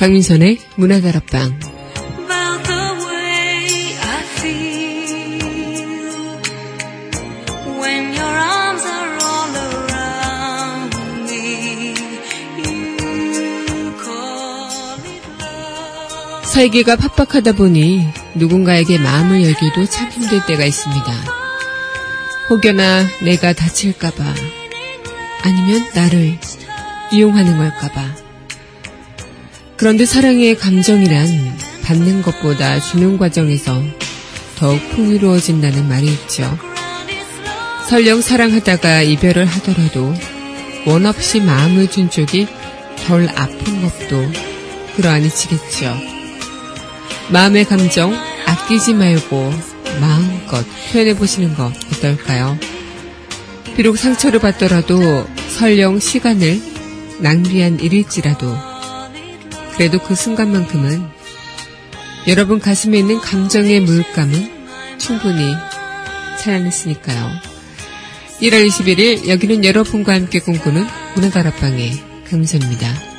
강민선의 문화다락방 love. 살기가 팍팍하다 보니 누군가에게 마음을 열기도 참 힘들 때가 있습니다. 혹여나 내가 다칠까봐 아니면 나를 이용하는 걸까봐 그런데 사랑의 감정이란 받는 것보다 주는 과정에서 더욱 풍요로워진다는 말이 있죠. 설령 사랑하다가 이별을 하더라도 원 없이 마음을 준 쪽이 덜 아픈 것도 그러하니치겠죠. 마음의 감정 아끼지 말고 마음껏 표현해 보시는 것 어떨까요? 비록 상처를 받더라도 설령 시간을 낭비한 일일지라도 그래도 그 순간만큼은 여러분 가슴에 있는 감정의 물감은 충분히 살아냈으니까요. 1월 21일 여기는 여러분과 함께 꿈꾸는 문화다락방의 강선입니다.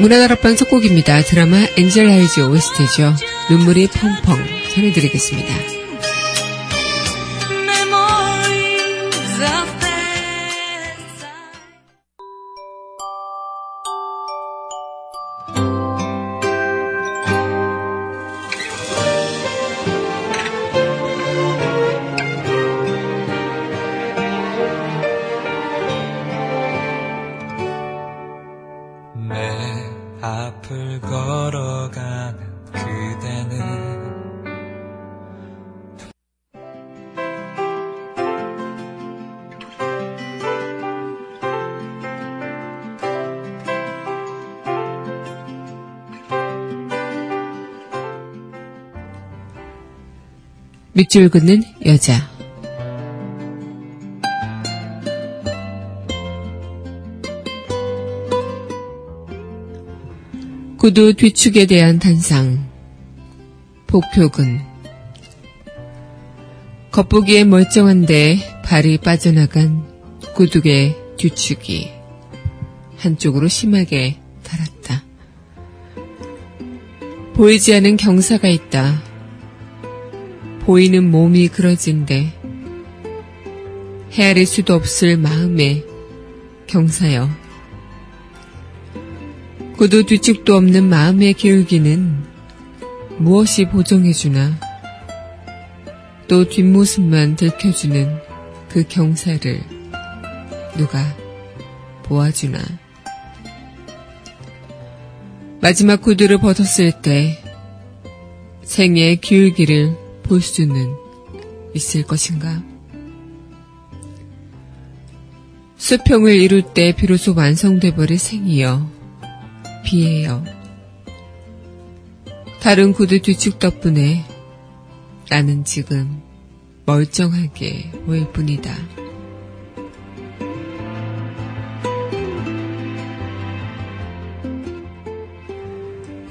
문화다락방 첫 곡입니다. 드라마 엔젤 하이즈 OST죠. 눈물이 펑펑 전해드리겠습니다. 밑줄 긋는 여자. 구두 뒤축에 대한 단상. 복표근. 겉보기에 멀쩡한데 발이 빠져나간 구두의 뒤축이 한쪽으로 심하게 달았다. 보이지 않는 경사가 있다. 보이는 몸이 그러진데 헤아릴 수도 없을 마음의 경사여. 구두 뒤축도 없는 마음의 기울기는 무엇이 보정해주나 또 뒷모습만 들켜주는 그 경사를 누가 보아주나. 마지막 구두를 벗었을 때 생의 기울기를 볼 수는 있을 것인가? 수평을 이룰 때 비로소 완성돼 버릴 생이여, 비에요. 다른 구두 뒤축 덕분에 나는 지금 멀쩡하게 보일 뿐이다.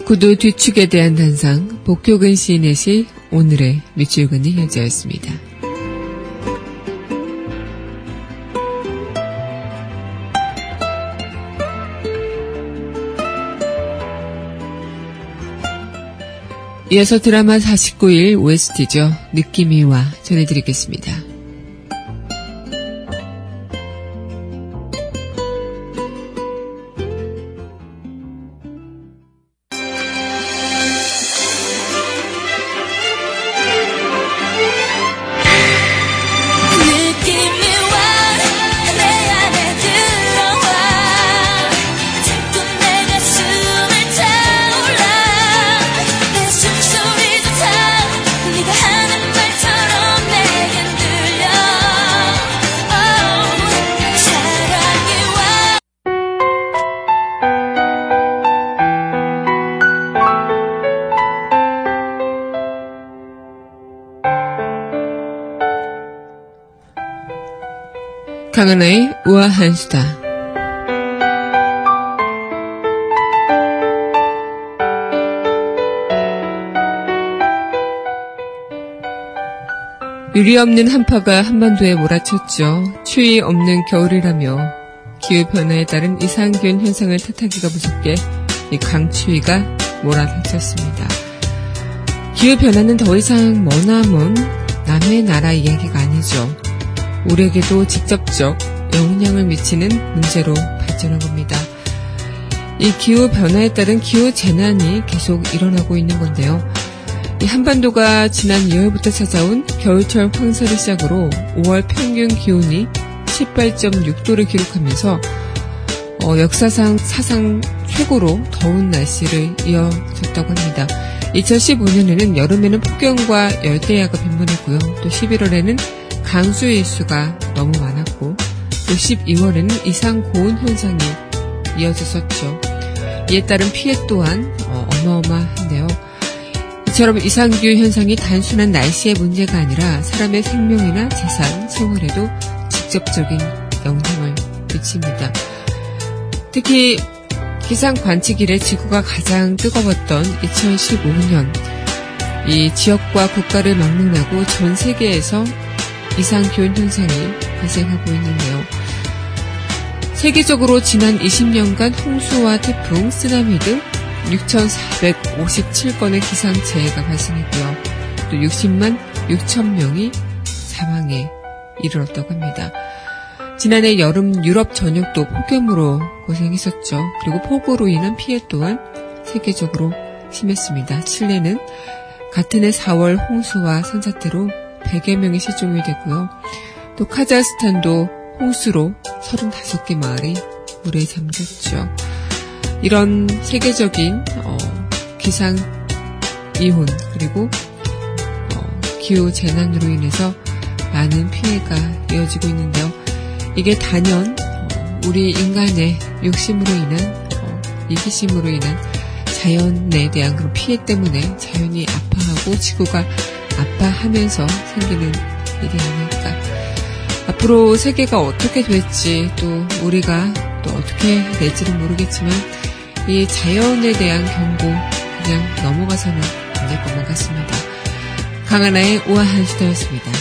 구두 뒤축에 대한 단상, 복효근 시인의 시 오늘의 밑줄 긋는 여자였습니다. 이어서 드라마 49일 OST죠. 느낌이 와 전해드리겠습니다. 강은하의 우아한 수다. 유리 없는 한파가 한반도에 몰아쳤죠. 추위 없는 겨울이라며 기후변화에 따른 이상균 현상을 탓하기가 무섭게 이 강추위가 몰아닥쳤습니다. 기후변화는 더 이상 머나먼 남의 나라 이야기가 아니죠. 우리에게도 직접적 영향을 미치는 문제로 발전한 겁니다. 이 기후 변화에 따른 기후 재난이 계속 일어나고 있는 건데요. 이 한반도가 지난 2월부터 찾아온 겨울철 황사를 시작으로 5월 평균 기온이 18.6도를 기록하면서 어, 역사상 사상 최고로 더운 날씨를 이어졌다고 합니다. 2015년에는 여름에는 폭염과 열대야가 빈번했고요. 또 11월에는 강수 일수가 너무 많았고 또 12월에는 이상 고온 현상이 이어졌었죠. 이에 따른 피해 또한 어, 어마어마한데요. 이처럼 이상규 현상이 단순한 날씨의 문제가 아니라 사람의 생명이나 재산, 생활에도 직접적인 영향을 미칩니다. 특히 기상 관측 이래 지구가 가장 뜨거웠던 2015년 이 지역과 국가를 막론하고 전 세계에서 이상 기온 현상이 발생하고 있는데요. 세계적으로 지난 20년간 홍수와 태풍, 쓰나미 등 6,457건의 기상재해가 발생했고요. 또 60만 6천 명이 사망에 이르렀다고 합니다. 지난해 여름 유럽 전역도 폭염으로 고생했었죠. 그리고 폭우로 인한 피해 또한 세계적으로 심했습니다. 칠레는 같은 해 4월 홍수와 산사태로 100여 명이 실종이 되고요. 또 카자흐스탄도 홍수로 35개 마을이 물에 잠겼죠. 이런 세계적인 어, 기상 이혼 그리고 어, 기후 재난으로 인해서 많은 피해가 이어지고 있는데요. 이게 단연 어, 우리 인간의 욕심으로 인한 어, 이기심으로 인한 자연에 대한 그런 피해 때문에 자연이 아파하고 지구가 아파하면서 생기는 일이 아닐까. 앞으로 세계가 어떻게 될지 또 우리가 또 어떻게 될지는 모르겠지만 이 자연에 대한 경고 그냥 넘어가서는 안 될 것만 같습니다. 강하나의 우아한 시대였습니다.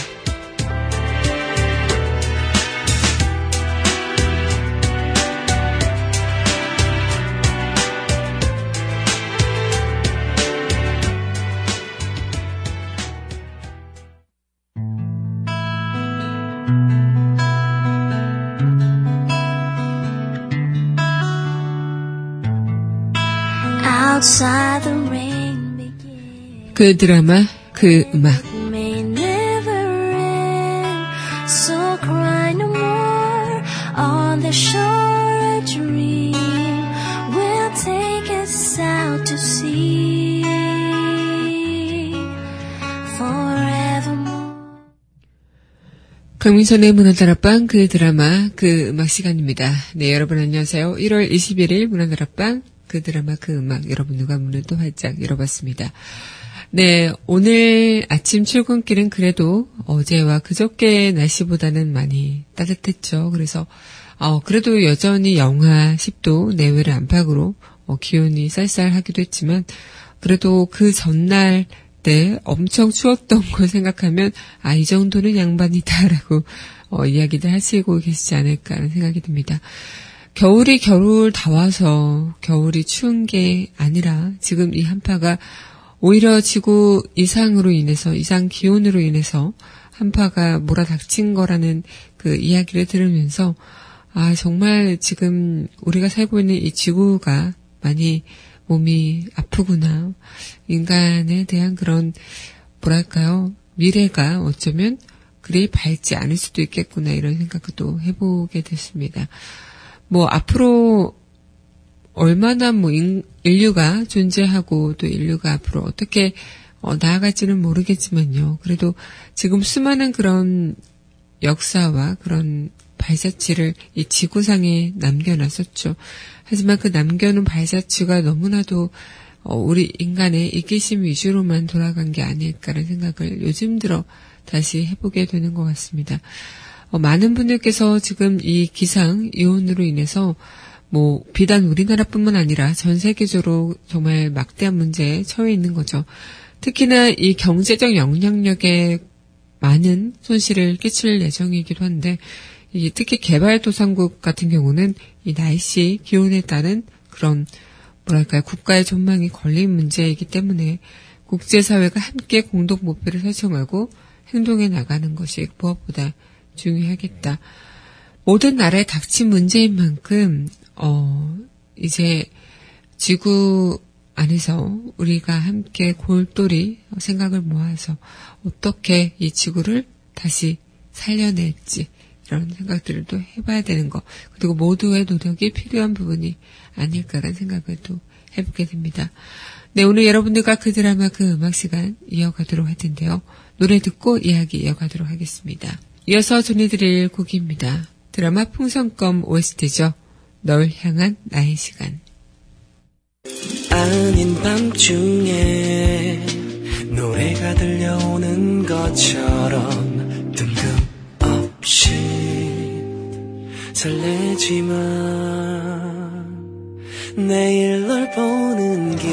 그 드라마, 그 음악. 강민선의 문화다락방 그 드라마 그 음악 시간입니다. 네 여러분 안녕하세요. 1월 21일 문화다락방 그 드라마 그 음악 여러분 누가 문을 또 활짝 열어봤습니다. 네 오늘 아침 출근길은 그래도 어제와 그저께 날씨보다는 많이 따뜻했죠. 그래서 어, 그래도 여전히 영하 10도 내외를 안팎으로 어, 기온이 쌀쌀하기도 했지만 그래도 그 전날 때 엄청 추웠던 걸 생각하면 아 이 정도는 양반이다라고 어, 이야기들 하시고 계시지 않을까 하는 생각이 듭니다. 겨울이 겨울 다 와서 겨울이 추운 게 아니라 지금 이 한파가 오히려 지구 이상으로 인해서 이상 기온으로 인해서 한파가 몰아닥친 거라는 그 이야기를 들으면서 아 정말 지금 우리가 살고 있는 이 지구가 많이 몸이 아프구나 인간에 대한 그런 뭐랄까요 미래가 어쩌면 그리 밝지 않을 수도 있겠구나 이런 생각도 해보게 됐습니다. 뭐 앞으로 얼마나 뭐 인, 인류가 존재하고 또 인류가 앞으로 어떻게 어, 나아갈지는 모르겠지만요. 그래도 지금 수많은 그런 역사와 그런 발자취를 이 지구상에 남겨놨었죠. 하지만 그 남겨놓은 발자취가 너무나도 어, 우리 인간의 이기심 위주로만 돌아간 게 아닐까라는 생각을 요즘 들어 다시 해보게 되는 것 같습니다. 어, 많은 분들께서 지금 이 기상 이온으로 인해서 뭐 비단 우리나라뿐만 아니라 전 세계적으로 정말 막대한 문제에 처해 있는 거죠. 특히나 이 경제적 영향력에 많은 손실을 끼칠 예정이기도 한데 이 특히 개발도상국 같은 경우는 이 날씨 기온에 따른 그런 뭐랄까요 국가의 전망이 걸린 문제이기 때문에 국제사회가 함께 공동 목표를 설정하고 행동해 나가는 것이 무엇보다 중요하겠다. 모든 나라에 닥친 문제인 만큼 어 이제 지구 안에서 우리가 함께 골똘히 생각을 모아서 어떻게 이 지구를 다시 살려낼지 이런 생각들을 또 해봐야 되는 거 그리고 모두의 노력이 필요한 부분이 아닐까라는 생각을 또 해보게 됩니다. 네 오늘 여러분들과 그 드라마 그 음악 시간 이어가도록 할 텐데요. 노래 듣고 이야기 이어가도록 하겠습니다. 이어서 전해드릴 곡입니다. 드라마 풍선껌 OST죠. 널 향한 나의 시간. 아닌 밤중에 노래가 들려오는 것처럼 뜬금없이 설레지만 내일 널 보는 게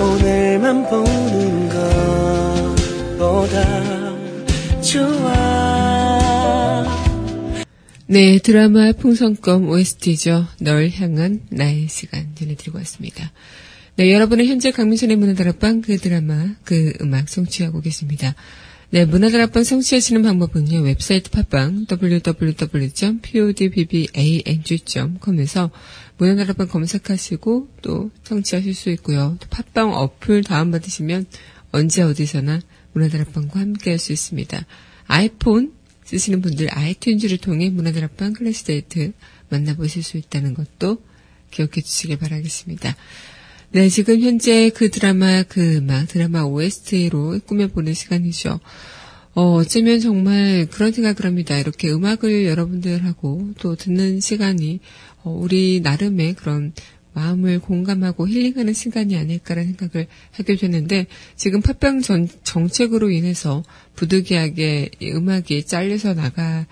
오늘만 보는 것보다 좋아 네, 드라마 풍선껌 OST죠. 널 향한 나의 시간 전해드리고 왔습니다. 네, 여러분은 현재 강민선의 문화다락방 그 드라마, 그 음악 성취하고 계십니다. 네, 문화다락방 청취하시는 방법은요, 웹사이트 팟빵 www.podbbang.com에서 문화다락방 검색하시고 또 청취하실 수 있고요. 또 팟빵 어플 다운받으시면 언제 어디서나 문화다락방과 함께 할 수 있습니다. 아이폰 쓰시는 분들 아이튠즈를 통해 문화다락방 클래스데이트 만나보실 수 있다는 것도 기억해 주시길 바라겠습니다. 네, 지금 현재 그 드라마, 그 음악, 드라마 OST로 꾸며보는 시간이죠. 어, 어쩌면 정말 그런 생각을 합니다. 이렇게 음악을 여러분들하고 또 듣는 시간이 어, 우리 나름의 그런 마음을 공감하고 힐링하는 시간이 아닐까라는 생각을 하게 되는데 지금 팟빵 전, 정책으로 인해서 부득이하게 음악이 잘려서 나가는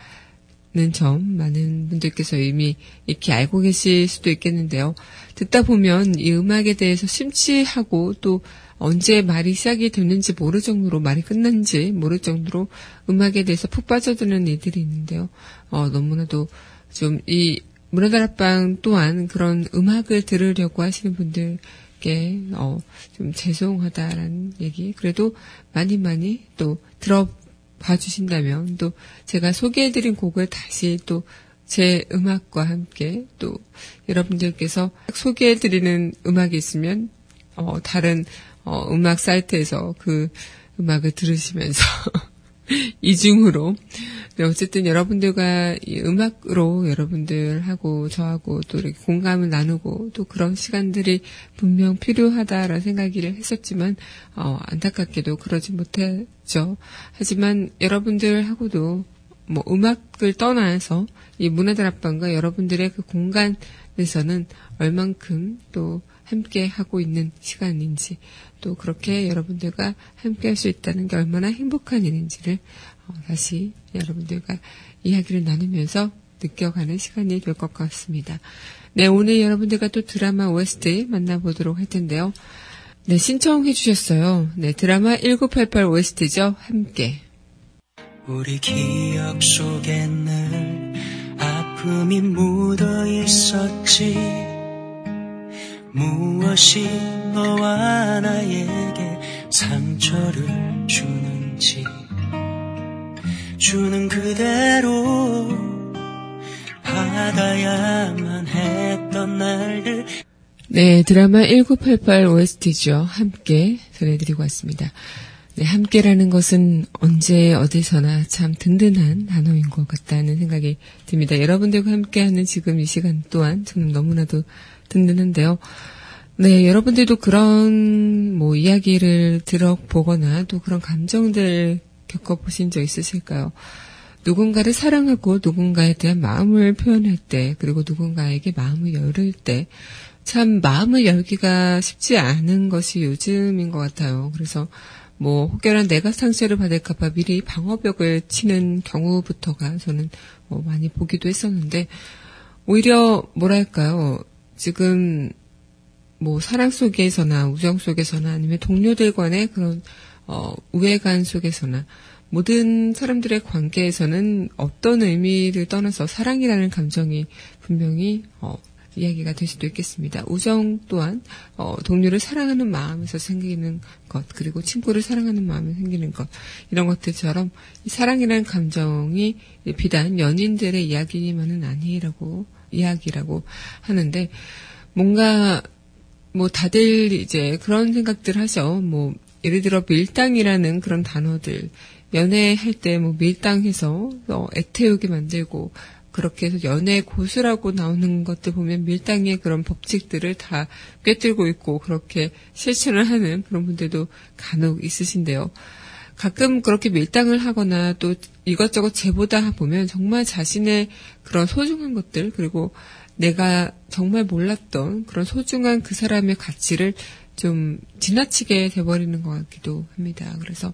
점 많은 분들께서 이미 이렇게 알고 계실 수도 있겠는데요. 듣다 보면 이 음악에 대해서 심취하고 또 언제 말이 시작이 됐는지 모를 정도로 말이 끝난지 모를 정도로 음악에 대해서 푹 빠져드는 이들이 있는데요. 어, 너무나도 좀 이 문화다락방 또한 그런 음악을 들으려고 하시는 분들께 어, 좀 죄송하다라는 얘기. 그래도 많이 많이 또 들어봐 주신다면 또 제가 소개해드린 곡을 다시 또 제 음악과 함께 또 여러분들께서 소개해드리는 음악이 있으면 어, 다른 어, 음악 사이트에서 그 음악을 들으시면서 이중으로. 네, 어쨌든 여러분들과 이 음악으로 여러분들하고 저하고 또 이렇게 공감을 나누고 또 그런 시간들이 분명 필요하다라는 생각을 했었지만, 어, 안타깝게도 그러지 못했죠. 하지만 여러분들하고도 뭐 음악을 떠나서 이 문화들 앞방과 여러분들의 그 공간에서는 얼만큼 또 함께 하고 있는 시간인지 또 그렇게 여러분들과 함께 할 수 있다는 게 얼마나 행복한 일인지를 어, 다시 여러분들과 이야기를 나누면서 느껴가는 시간이 될 것 같습니다. 네, 오늘 여러분들과 또 드라마 OST 만나보도록 할 텐데요. 네, 신청해 주셨어요. 네, 드라마 1988 OST죠. 함께. 우리 기억 속에는 아픔이 묻어 있었지. 무엇이 너와 나에게 상처를 주는지 주는 그대로 받아야만 했던 날들 네, 드라마 1988 OST죠. 함께 전해드리고 왔습니다. 네, 함께라는 것은 언제 어디서나 참 든든한 단어인 것 같다는 생각이 듭니다. 여러분들과 함께하는 지금 이 시간 또한 저는 너무나도 든든한데요. 네, 여러분들도 그런 뭐 이야기를 들어보거나 또 그런 감정들 겪어보신 적 있으실까요? 누군가를 사랑하고 누군가에 대한 마음을 표현할 때, 그리고 누군가에게 마음을 열을 때, 참 마음을 열기가 쉽지 않은 것이 요즘인 것 같아요. 그래서 뭐 혹여나 내가 상처를 받을까봐 미리 방어벽을 치는 경우부터가 저는 뭐 많이 보기도 했었는데, 오히려 뭐랄까요. 지금 뭐 사랑 속에서나 우정 속에서나 아니면 동료들 간의 그런 어, 우애관 속에서나 모든 사람들의 관계에서는 어떤 의미를 떠나서 사랑이라는 감정이 분명히 어, 이야기가 될 수도 있겠습니다. 우정 또한 어, 동료를 사랑하는 마음에서 생기는 것 그리고 친구를 사랑하는 마음에 생기는 것 이런 것들처럼 이 사랑이라는 감정이 비단 연인들의 이야기만은 아니라고 이야기라고 하는데 뭔가 뭐 다들 이제 그런 생각들 하죠. 뭐 예를 들어 밀당이라는 그런 단어들 연애할 때 뭐 밀당해서 어, 애태우게 만들고 그렇게 해서 연애 고수라고 나오는 것들 보면 밀당의 그런 법칙들을 다 꿰뚫고 있고 그렇게 실천을 하는 그런 분들도 간혹 있으신데요. 가끔 그렇게 밀당을 하거나 또 이것저것 재보다 보면 정말 자신의 그런 소중한 것들 그리고 내가 정말 몰랐던 그런 소중한 그 사람의 가치를 좀 지나치게 돼버리는 것 같기도 합니다. 그래서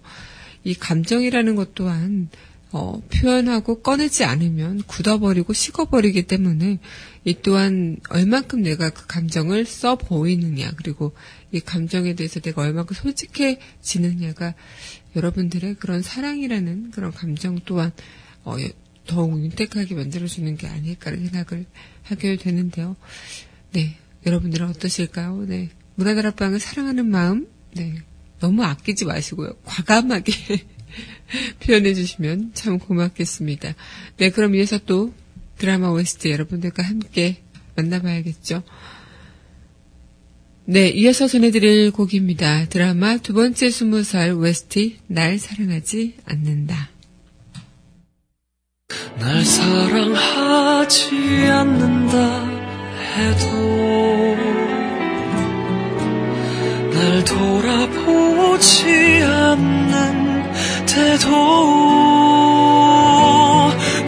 이 감정이라는 것 또한 어, 표현하고 꺼내지 않으면 굳어버리고 식어버리기 때문에 이 또한 얼만큼 내가 그 감정을 써 보이느냐 그리고 이 감정에 대해서 내가 얼만큼 솔직해지느냐가 여러분들의 그런 사랑이라는 그런 감정 또한 어, 더욱 윤택하게 만들어주는 게 아닐까라는 생각을 하게 되는데요. 네, 여러분들은 어떠실까요? 네, 문화다락방을 사랑하는 마음, 네, 너무 아끼지 마시고요. 과감하게 표현해 주시면 참 고맙겠습니다. 네, 그럼 이어서 또 드라마 OST 여러분들과 함께 만나봐야겠죠. 네, 이어서 전해드릴 곡입니다. 드라마 두 번째 스무 살 OST 날 사랑하지 않는다. 날 사랑하지 않는다 해도 날 돌아보지 않는 때도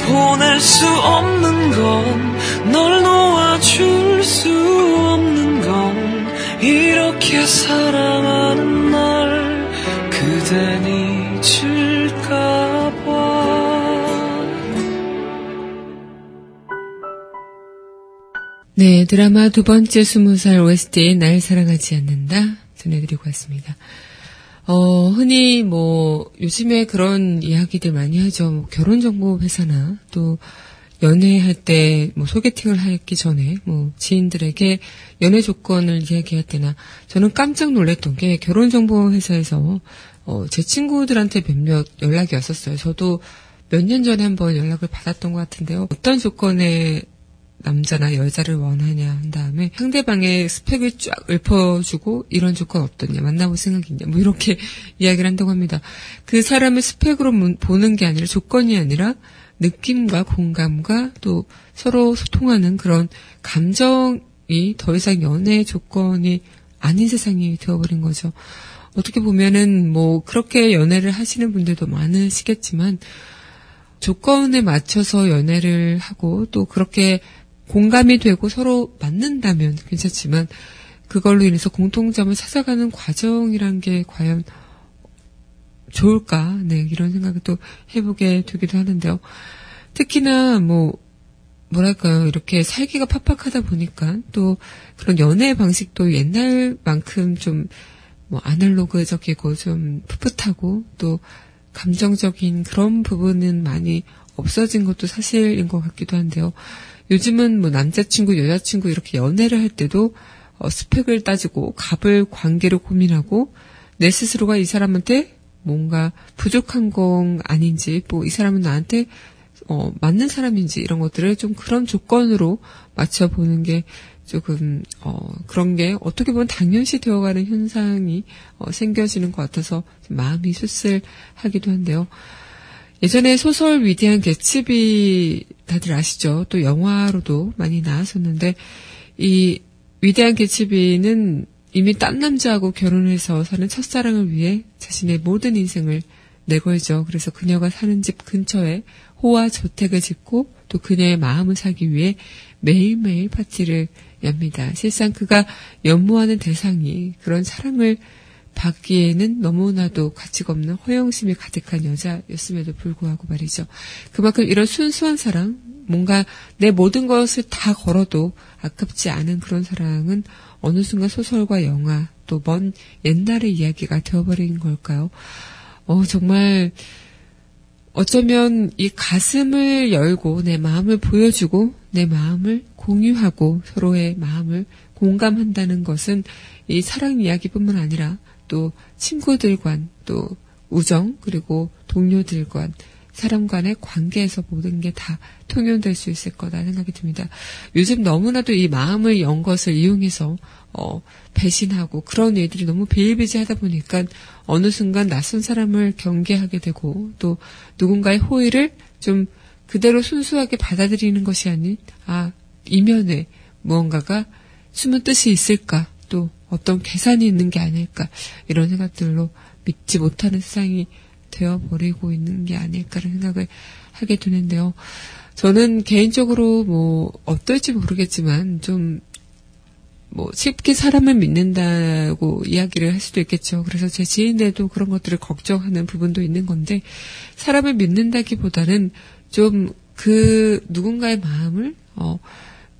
보낼 수 없는 건 널 놓아줄 수 없는 건 이렇게 사랑하는 날 그댄 잊을까 봐 네, 드라마 두 번째 스무 살 OST 날 사랑하지 않는다 전해드리고 왔습니다. 어, 흔히 뭐 요즘에 그런 이야기들 많이 하죠. 뭐 결혼정보 회사나 또 연애할 때 뭐 소개팅을 하기 전에 뭐 지인들에게 연애 조건을 이야기할 때나 저는 깜짝 놀랐던 게 결혼 정보 회사에서 어, 제 친구들한테 몇몇 연락이 왔었어요. 저도 몇 년 전에 한번 연락을 받았던 것 같은데요. 어떤 조건의 남자나 여자를 원하냐 한 다음에 상대방의 스펙을 쫙 읊어주고 이런 조건 어떻냐 만나볼 생각 있냐 뭐 이렇게 이야기를 한다고 합니다. 그 사람의 스펙으로 문- 보는 게 아니라 조건이 아니라 느낌과 공감과 또 서로 소통하는 그런 감정이 더 이상 연애 조건이 아닌 세상이 되어버린 거죠. 어떻게 보면은 뭐 그렇게 연애를 하시는 분들도 많으시겠지만 조건에 맞춰서 연애를 하고 또 그렇게 공감이 되고 서로 맞는다면 괜찮지만 그걸로 인해서 공통점을 찾아가는 과정이란 게 과연 좋을까? 네, 이런 생각을 또 해보게 되기도 하는데요. 특히나 뭐, 뭐랄까요, 이렇게 살기가 팍팍하다 보니까 또 그런 연애 방식도 옛날만큼 좀 뭐 아날로그적이고 좀 풋풋하고 또 감정적인 그런 부분은 많이 없어진 것도 사실인 것 같기도 한데요. 요즘은 뭐 남자친구, 여자친구 이렇게 연애를 할 때도 어, 스펙을 따지고 갑을 관계를 고민하고 내 스스로가 이 사람한테 뭔가 부족한 건 아닌지 뭐 이 사람은 나한테 어, 맞는 사람인지 이런 것들을 좀 그런 조건으로 맞춰보는 게 조금 어, 그런 게 어떻게 보면 당연시 되어가는 현상이 어, 생겨지는 것 같아서 좀 마음이 씁쓸하기도 한데요. 예전에 소설 위대한 개츠비 다들 아시죠? 또 영화로도 많이 나왔었는데 이 위대한 개츠비는 이미 딴 남자하고 결혼해서 사는 첫사랑을 위해 자신의 모든 인생을 내걸죠. 그래서 그녀가 사는 집 근처에 호화 저택을 짓고 또 그녀의 마음을 사기 위해 매일매일 파티를 엽니다. 실상 그가 연모하는 대상이 그런 사랑을 받기에는 너무나도 가치가 없는 허영심이 가득한 여자였음에도 불구하고 말이죠. 그만큼 이런 순수한 사랑, 뭔가 내 모든 것을 다 걸어도 아깝지 않은 그런 사랑은 어느 순간 소설과 영화, 또 먼 옛날의 이야기가 되어버린 걸까요? 어, 정말, 어쩌면 이 가슴을 열고 내 마음을 보여주고 내 마음을 공유하고 서로의 마음을 공감한다는 것은 이 사랑 이야기뿐만 아니라 또 친구들과 또 우정 그리고 동료들과 사람 간의 관계에서 모든 게 다 통용될 수 있을 거다 생각이 듭니다. 요즘 너무나도 이 마음을 연 것을 이용해서 어, 배신하고 그런 일들이 너무 비일비재하다 보니까 어느 순간 낯선 사람을 경계하게 되고 또 누군가의 호의를 좀 그대로 순수하게 받아들이는 것이 아닌 아 이면에 무언가가 숨은 뜻이 있을까 또 어떤 계산이 있는 게 아닐까 이런 생각들로 믿지 못하는 세상이 되어버리고 있는 게 아닐까라는 생각을 하게 되는데요. 저는 개인적으로 뭐 어떨지 모르겠지만 좀 뭐 쉽게 사람을 믿는다고 이야기를 할 수도 있겠죠. 그래서 제 지인들도 그런 것들을 걱정하는 부분도 있는 건데 사람을 믿는다기보다는 좀 그 누군가의 마음을 어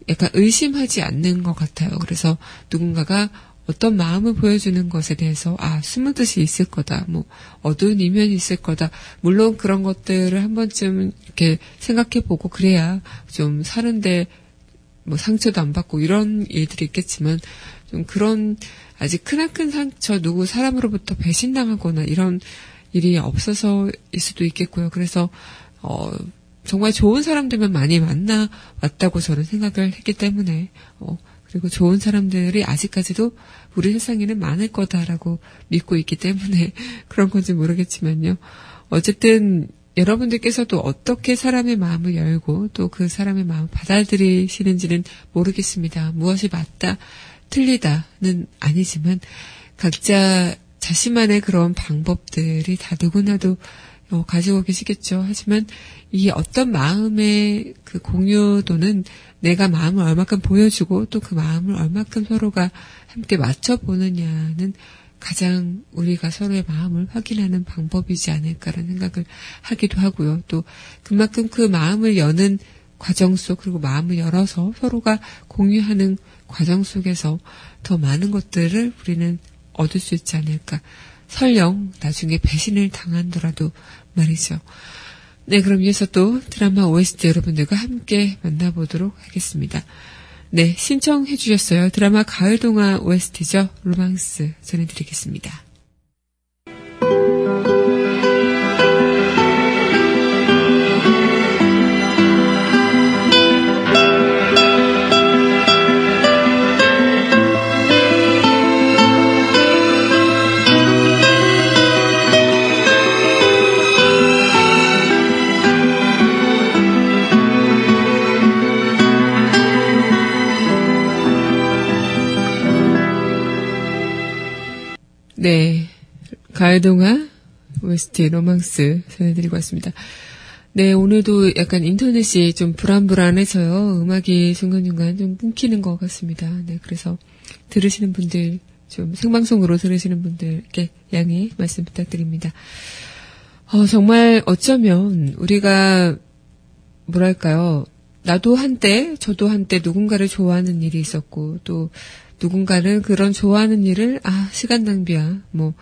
약간 의심하지 않는 것 같아요. 그래서 누군가가 어떤 마음을 보여주는 것에 대해서 아 숨은 뜻이 있을 거다. 뭐 어두운 이면이 있을 거다. 물론 그런 것들을 한 번쯤 이렇게 생각해 보고 그래야 좀 사는데 뭐 상처도 안 받고 이런 일들이 있겠지만 좀 그런 아직 크나큰 상처 누구 사람으로부터 배신당하거나 이런 일이 없어서일 수도 있겠고요. 그래서 어 정말 좋은 사람들만 많이 만나 왔다고 저는 생각을 했기 때문에 어 그리고 좋은 사람들이 아직까지도 우리 세상에는 많을 거다라고 믿고 있기 때문에 그런 건지 모르겠지만요. 어쨌든 여러분들께서도 어떻게 사람의 마음을 열고 또 그 사람의 마음을 받아들이시는지는 모르겠습니다. 무엇이 맞다, 틀리다는 아니지만 각자 자신만의 그런 방법들이 다 누구나도 어, 가지고 계시겠죠. 하지만 이 어떤 마음의 그 공유도는 내가 마음을 얼마큼 보여주고 또 그 마음을 얼마큼 서로가 함께 맞춰보느냐는 가장 우리가 서로의 마음을 확인하는 방법이지 않을까라는 생각을 하기도 하고요. 또 그만큼 그 마음을 여는 과정 속 그리고 마음을 열어서 서로가 공유하는 과정 속에서 더 많은 것들을 우리는 얻을 수 있지 않을까. 설령 나중에 배신을 당한더라도 말이죠. 네, 그럼 이어서 또 드라마 OST 여러분들과 함께 만나보도록 하겠습니다. 네, 신청해 주셨어요. 드라마 가을동화 OST죠. 로망스 전해드리겠습니다. 가을동화 OST 로망스 전해드리고 왔습니다. 네, 오늘도 약간 인터넷이 좀 불안불안해서요. 음악이 중간중간 좀 끊기는 것 같습니다. 네, 그래서 들으시는 분들, 좀 생방송으로 들으시는 분들께 양해 말씀 부탁드립니다. 어, 정말 어쩌면 우리가, 뭐랄까요. 나도 한때, 저도 한때 누군가를 좋아하는 일이 있었고, 또 누군가는 그런 좋아하는 일을 아 시간 낭비야 뭐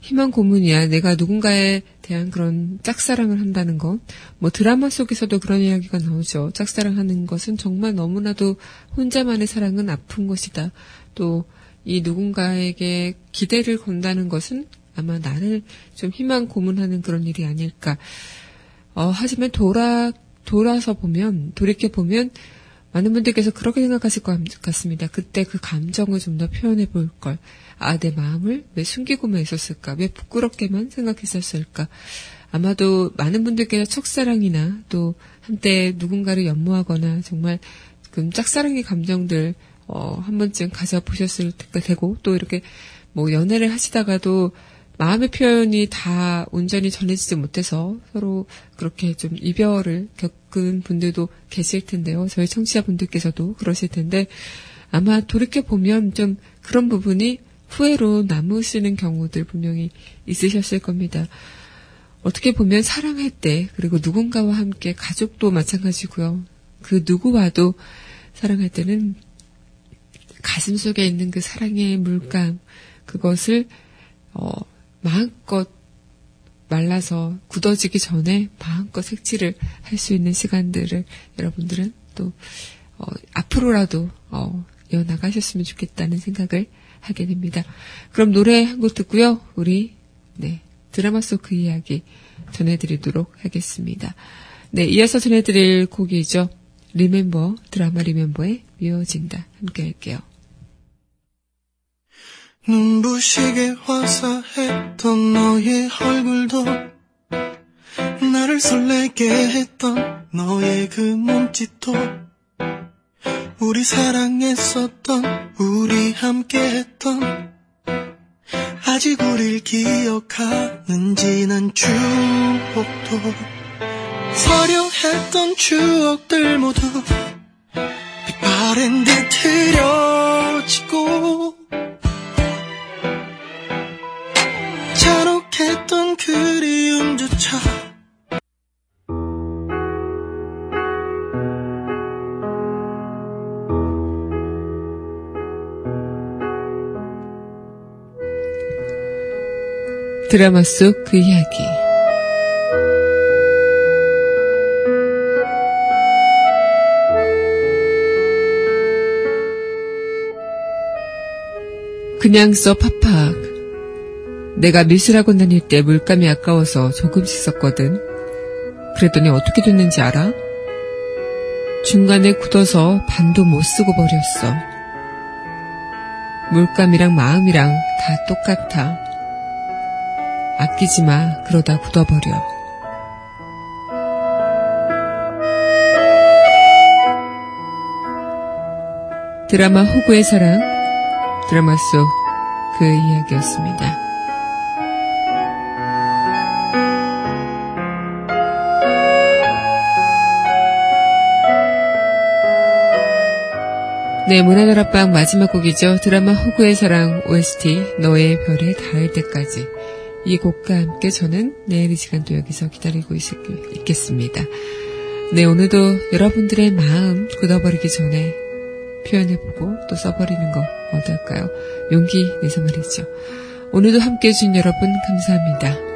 희망 고문이야. 내가 누군가에 대한 그런 짝사랑을 한다는 것 뭐 드라마 속에서도 그런 이야기가 나오죠. 짝사랑하는 것은 정말 너무나도 혼자만의 사랑은 아픈 것이다. 또 이 누군가에게 기대를 건다는 것은 아마 나를 좀 희망 고문하는 그런 일이 아닐까. 어 하지만 돌아 돌아서 보면 돌이켜 보면 많은 분들께서 그렇게 생각하실 것 같습니다. 그때 그 감정을 좀 더 표현해 볼 걸. 아, 내 마음을 왜 숨기고만 있었을까? 왜 부끄럽게만 생각했었을까? 아마도 많은 분들께서 첫사랑이나 또 한때 누군가를 연모하거나 정말 그 짝사랑의 감정들 어, 한 번쯤 가져보셨을 테고 또 이렇게 뭐 연애를 하시다가도 마음의 표현이 다 온전히 전해지지 못해서 서로 그렇게 좀 이별을 겪은 분들도 계실 텐데요. 저희 청취자분들께서도 그러실 텐데 아마 돌이켜 보면 좀 그런 부분이 후회로 남으시는 경우들 분명히 있으셨을 겁니다. 어떻게 보면 사랑할 때 그리고 누군가와 함께 가족도 마찬가지고요. 그 누구와도 사랑할 때는 가슴 속에 있는 그 사랑의 물감 그것을 어, 마음껏 말라서 굳어지기 전에 마음껏 색칠을 할 수 있는 시간들을 여러분들은 또 어, 앞으로라도 어, 이어나가셨으면 좋겠다는 생각을 하게 됩니다. 그럼 노래 한 곡 듣고요. 우리 네 드라마 속 그 이야기 전해드리도록 하겠습니다. 네, 이어서 전해드릴 곡이죠. 리멤버, 드라마 리멤버의 미워진다. 함께 할게요. 눈부시게 화사했던 너의 얼굴도 나를 설레게 했던 너의 그 몸짓도 우리 사랑했었던 우리 함께했던 아직 우릴 기억하는지 난 추억도 화려했던 추억들 모두 빛바랜 듯 흐려지고 잔혹했던 그리움조차 드라마 속 그 이야기. 그냥 써 팍팍. 내가 미술학원 다닐 때 물감이 아까워서 조금씩 썼거든. 그랬더니 어떻게 됐는지 알아? 중간에 굳어서 반도 못 쓰고 버렸어. 물감이랑 마음이랑 다 똑같아. 아끼지 마. 그러다 굳어버려. 드라마 호구의 사랑. 드라마 속 그 이야기였습니다. 네, 문화다락방 마지막 곡이죠. 드라마 호구의 사랑 OST 너의 별에 닿을 때까지. 이 곡과 함께 저는 내일 이 시간 도 여기서 기다리고 있, 있겠습니다. 네, 오늘도 여러분들의 마음 굳어버리기 전에 표현해보고 또 써버리는 거 어떨까요? 용기 내서 말이죠. 오늘도 함께 해주신 여러분 감사합니다.